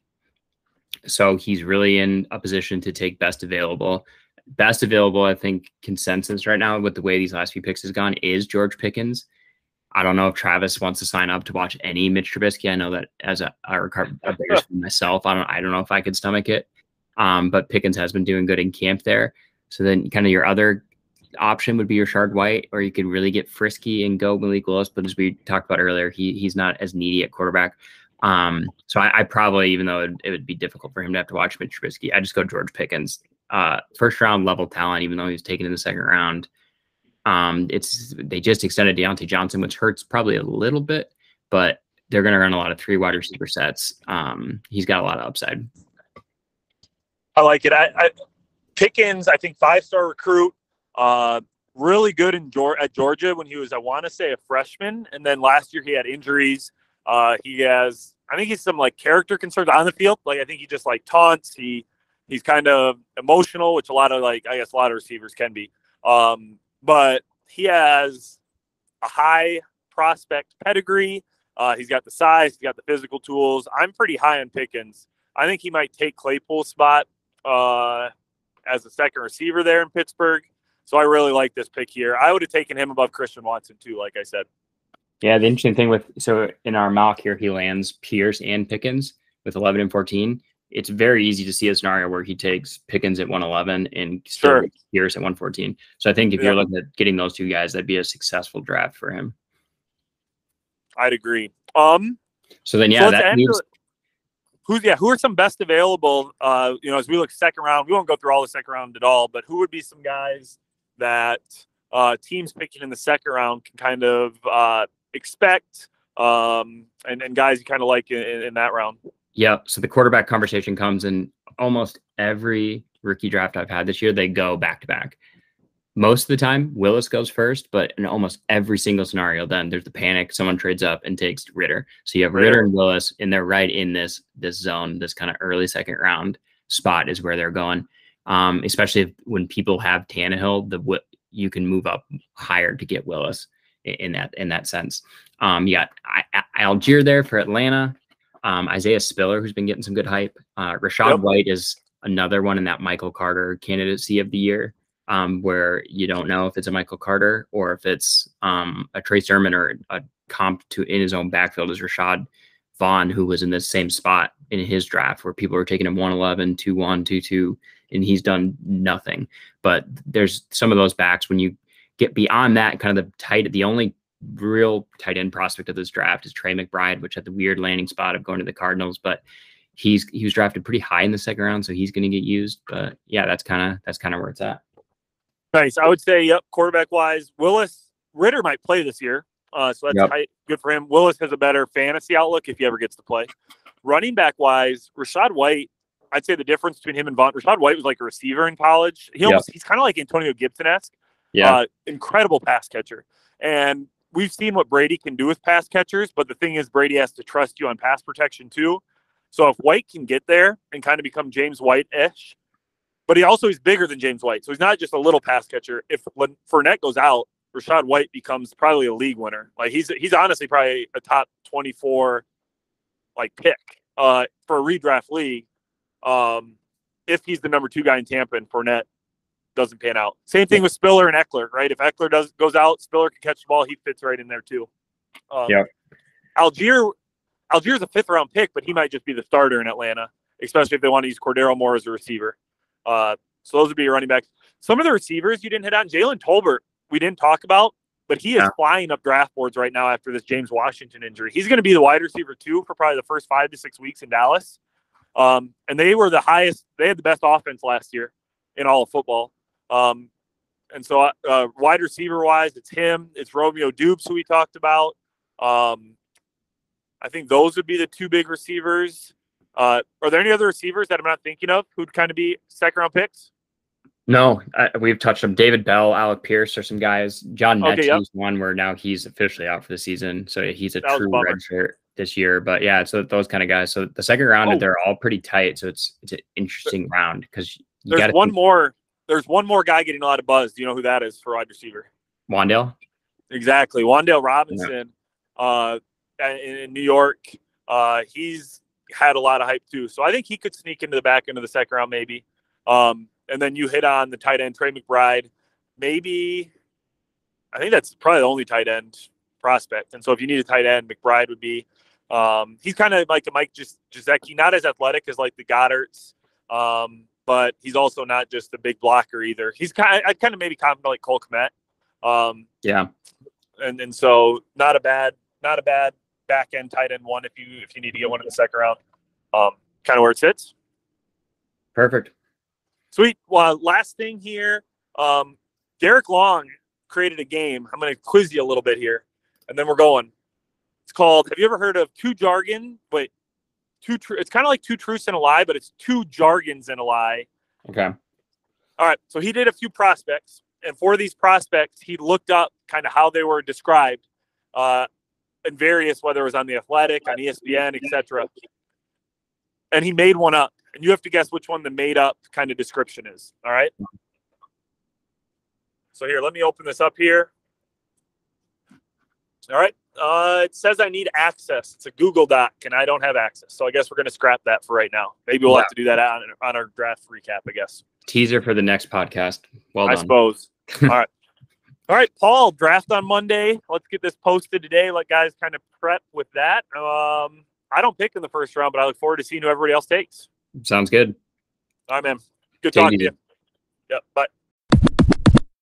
So he's really in a position to take best available. Best available, I think, consensus right now with the way these last few picks has gone is George Pickens. I don't know if Travis wants to sign up to watch any Mitch Trubisky. I know that as a, a, a myself, I don't I don't know if I could stomach it. Um, but Pickens has been doing good in camp there. So then kind of your other option would be your White, or you could really get frisky and go Malik Willis. But as we talked about earlier, he he's not as needy at quarterback. Um, so I, I probably, even though it, it, would be difficult for him to have to watch Mitch Trubisky, I just go George Pickens uh, first round level talent, even though he was taken in the second round. Um, it's they just extended Diontae Johnson, which hurts probably a little bit, but they're going to run a lot of three wide receiver sets. Um, he's got a lot of upside.
I like it. I, I Pickens, I think five star recruit, uh, really good in at Georgia when he was, I want to say, a freshman, and then last year he had injuries. Uh, he has, I think he's some like character concerns on the field. Like I think he just like taunts. He he's kind of emotional, which a lot of like I guess a lot of receivers can be. Um, but he has a high prospect pedigree. Uh, he's got the size, he's got the physical tools. I'm pretty high on Pickens. I think he might take Claypool's spot uh, as a second receiver there in Pittsburgh. So I really like this pick here. I would have taken him above Christian Watson too, like I said.
Yeah, the interesting thing with so in our mock here, he lands Pierce and Pickens with 11 and 14 it's very easy to see a scenario where he takes Pickens at 111 and
sure.
Pierce at 114. So I think if yeah. you're looking at getting those two guys, that'd be a successful draft for him.
I'd agree. Um.
So then, yeah, so that
leaves... who's yeah, who are some best available? Uh, you know, as we look second round, we won't go through all the second round at all, but who would be some guys that uh, teams picking in the second round can kind of uh, expect, um, and and guys you kind of like in, in that round?
Yep. So the quarterback conversation comes in almost every rookie draft I've had this year. They go back to back. Most of the time, Willis goes first, but in almost every single scenario, then there's the panic. Someone trades up and takes Ridder. So you have Ridder and Willis, and they're right in this this zone. This kind of early second round spot is where they're going. Um, especially if, when people have Tannehill, the you can move up higher to get Willis in, that in that sense. Um, you got Allgeier there for Atlanta. Um, Isaiah Spiller, who's been getting some good hype. Uh, Rachaad yep. White is another one in that Michael Carter candidacy of the year, um, where you don't know if it's a Michael Carter or if it's um, a Trey Sermon or a comp to in his own backfield is Rashad Vaughn, who was in the same spot in his draft where people were taking him 111, 2 1, 2 2, and he's done nothing. But there's some of those backs when you get beyond that, kind of the tight, the only real tight end prospect of this draft is Trey McBride, which had the weird landing spot of going to the Cardinals, but he's he was drafted pretty high in the second round, so he's going to get used. But yeah, that's kind of that's kind of where it's at.
Nice. I would say, yep, quarterback wise, Willis Ridder might play this year, uh, so that's yep. good for him. Willis has a better fantasy outlook if he ever gets to play. Running back wise, Rachaad White. I'd say the difference between him and Vaughn. Rachaad White was like a receiver in college. He almost, yep. he's kind of like Antonio Gibson esque. Yeah. Uh, incredible pass catcher. And we've seen what Brady can do with pass catchers, but the thing is, Brady has to trust you on pass protection too. So if White can get there and kind of become James White ish, but he also is bigger than James White, so he's not just a little pass catcher. If when Fournette goes out, Rachaad White becomes probably a league winner. Like he's he's honestly probably a top twenty four like pick uh, for a redraft league. Um, if he's the number two guy in Tampa and Fournette doesn't pan out. Same thing with Spiller and Ekeler, right? If Ekeler does goes out, Spiller can catch the ball. He fits right in there too.
Um, yeah.
Allgeier, Allgeier's a fifth round pick, but he might just be the starter in Atlanta, especially if they want to use Cordero more as a receiver. Uh, so those would be your running backs. Some of the receivers you didn't hit on, Jalen Tolbert, we didn't talk about, but he is yeah. flying up draft boards right now after this James Washington injury. He's going to be the wide receiver too for probably the first five to six weeks in Dallas. Um, and they were the highest, they had the best offense last year in all of football. Um, and so, uh, wide receiver wise, it's him. It's Romeo Doubs, who we talked about. Um, I think those would be the two big receivers. Uh, are there any other receivers that I'm not thinking of who'd kind of be second round picks?
No, we've touched them. David Bell, Alec Pierce are some guys. John Metchie okay, yep. one where now he's officially out for the season, so he's a that true redshirt this year. But yeah, so those kind of guys. So the second round, oh. they're all pretty tight. So it's it's an interesting round because
there's one think- more there's one more guy getting a lot of buzz. Do you know who that is for wide receiver?
Wan'Dale.
Exactly, Wan'Dale Robinson, yeah. uh, in, in, New York. Uh, he's had a lot of hype too, so I think he could sneak into the back end of the second round, maybe. Um, and then you hit on the tight end Trey McBride, maybe. I think that's probably the only tight end prospect. And so if you need a tight end, McBride would be. Um, he's kind of like a Mike Gesicki, not as athletic as like the Goederts. Um, but he's also not just a big blocker either. He's kind of, I kind of maybe compliment like Cole Kmet. Um,
yeah.
And, and so not a bad, not a bad back end tight end one if you, if you need to get one in the second round, um, kind of where it sits.
Perfect.
Sweet. Well, last thing here. Um, Derek Long created a game. I'm going to quiz you a little bit here, and then we're going. It's called. Have you ever heard of two jargon? But two. Tr- it's kind of like two truths and a lie, but it's two jargons and a lie.
Okay.
All right. So he did a few prospects, and for these prospects, he looked up kind of how they were described, uh, in various whether it was on the Athletic, on ESPN, etc. And he made one up, and you have to guess which one the made up kind of description is. All right. So here, let me open this up here. All right. Uh, it says I need access. It's a Google Doc, and I don't have access. So I guess we're going to scrap that for right now. Maybe we'll have to do that on, on our draft recap, I guess.
Teaser for the next podcast. Well done.
I
done.
suppose. All right. All right, Paul, draft on Monday. Let's get this posted today. Let guys kind of prep with that. Um, I don't pick in the first round, but I look forward to seeing who everybody else takes.
Sounds good.
All right, man. Good
Take
talking to you. Yep. Bye.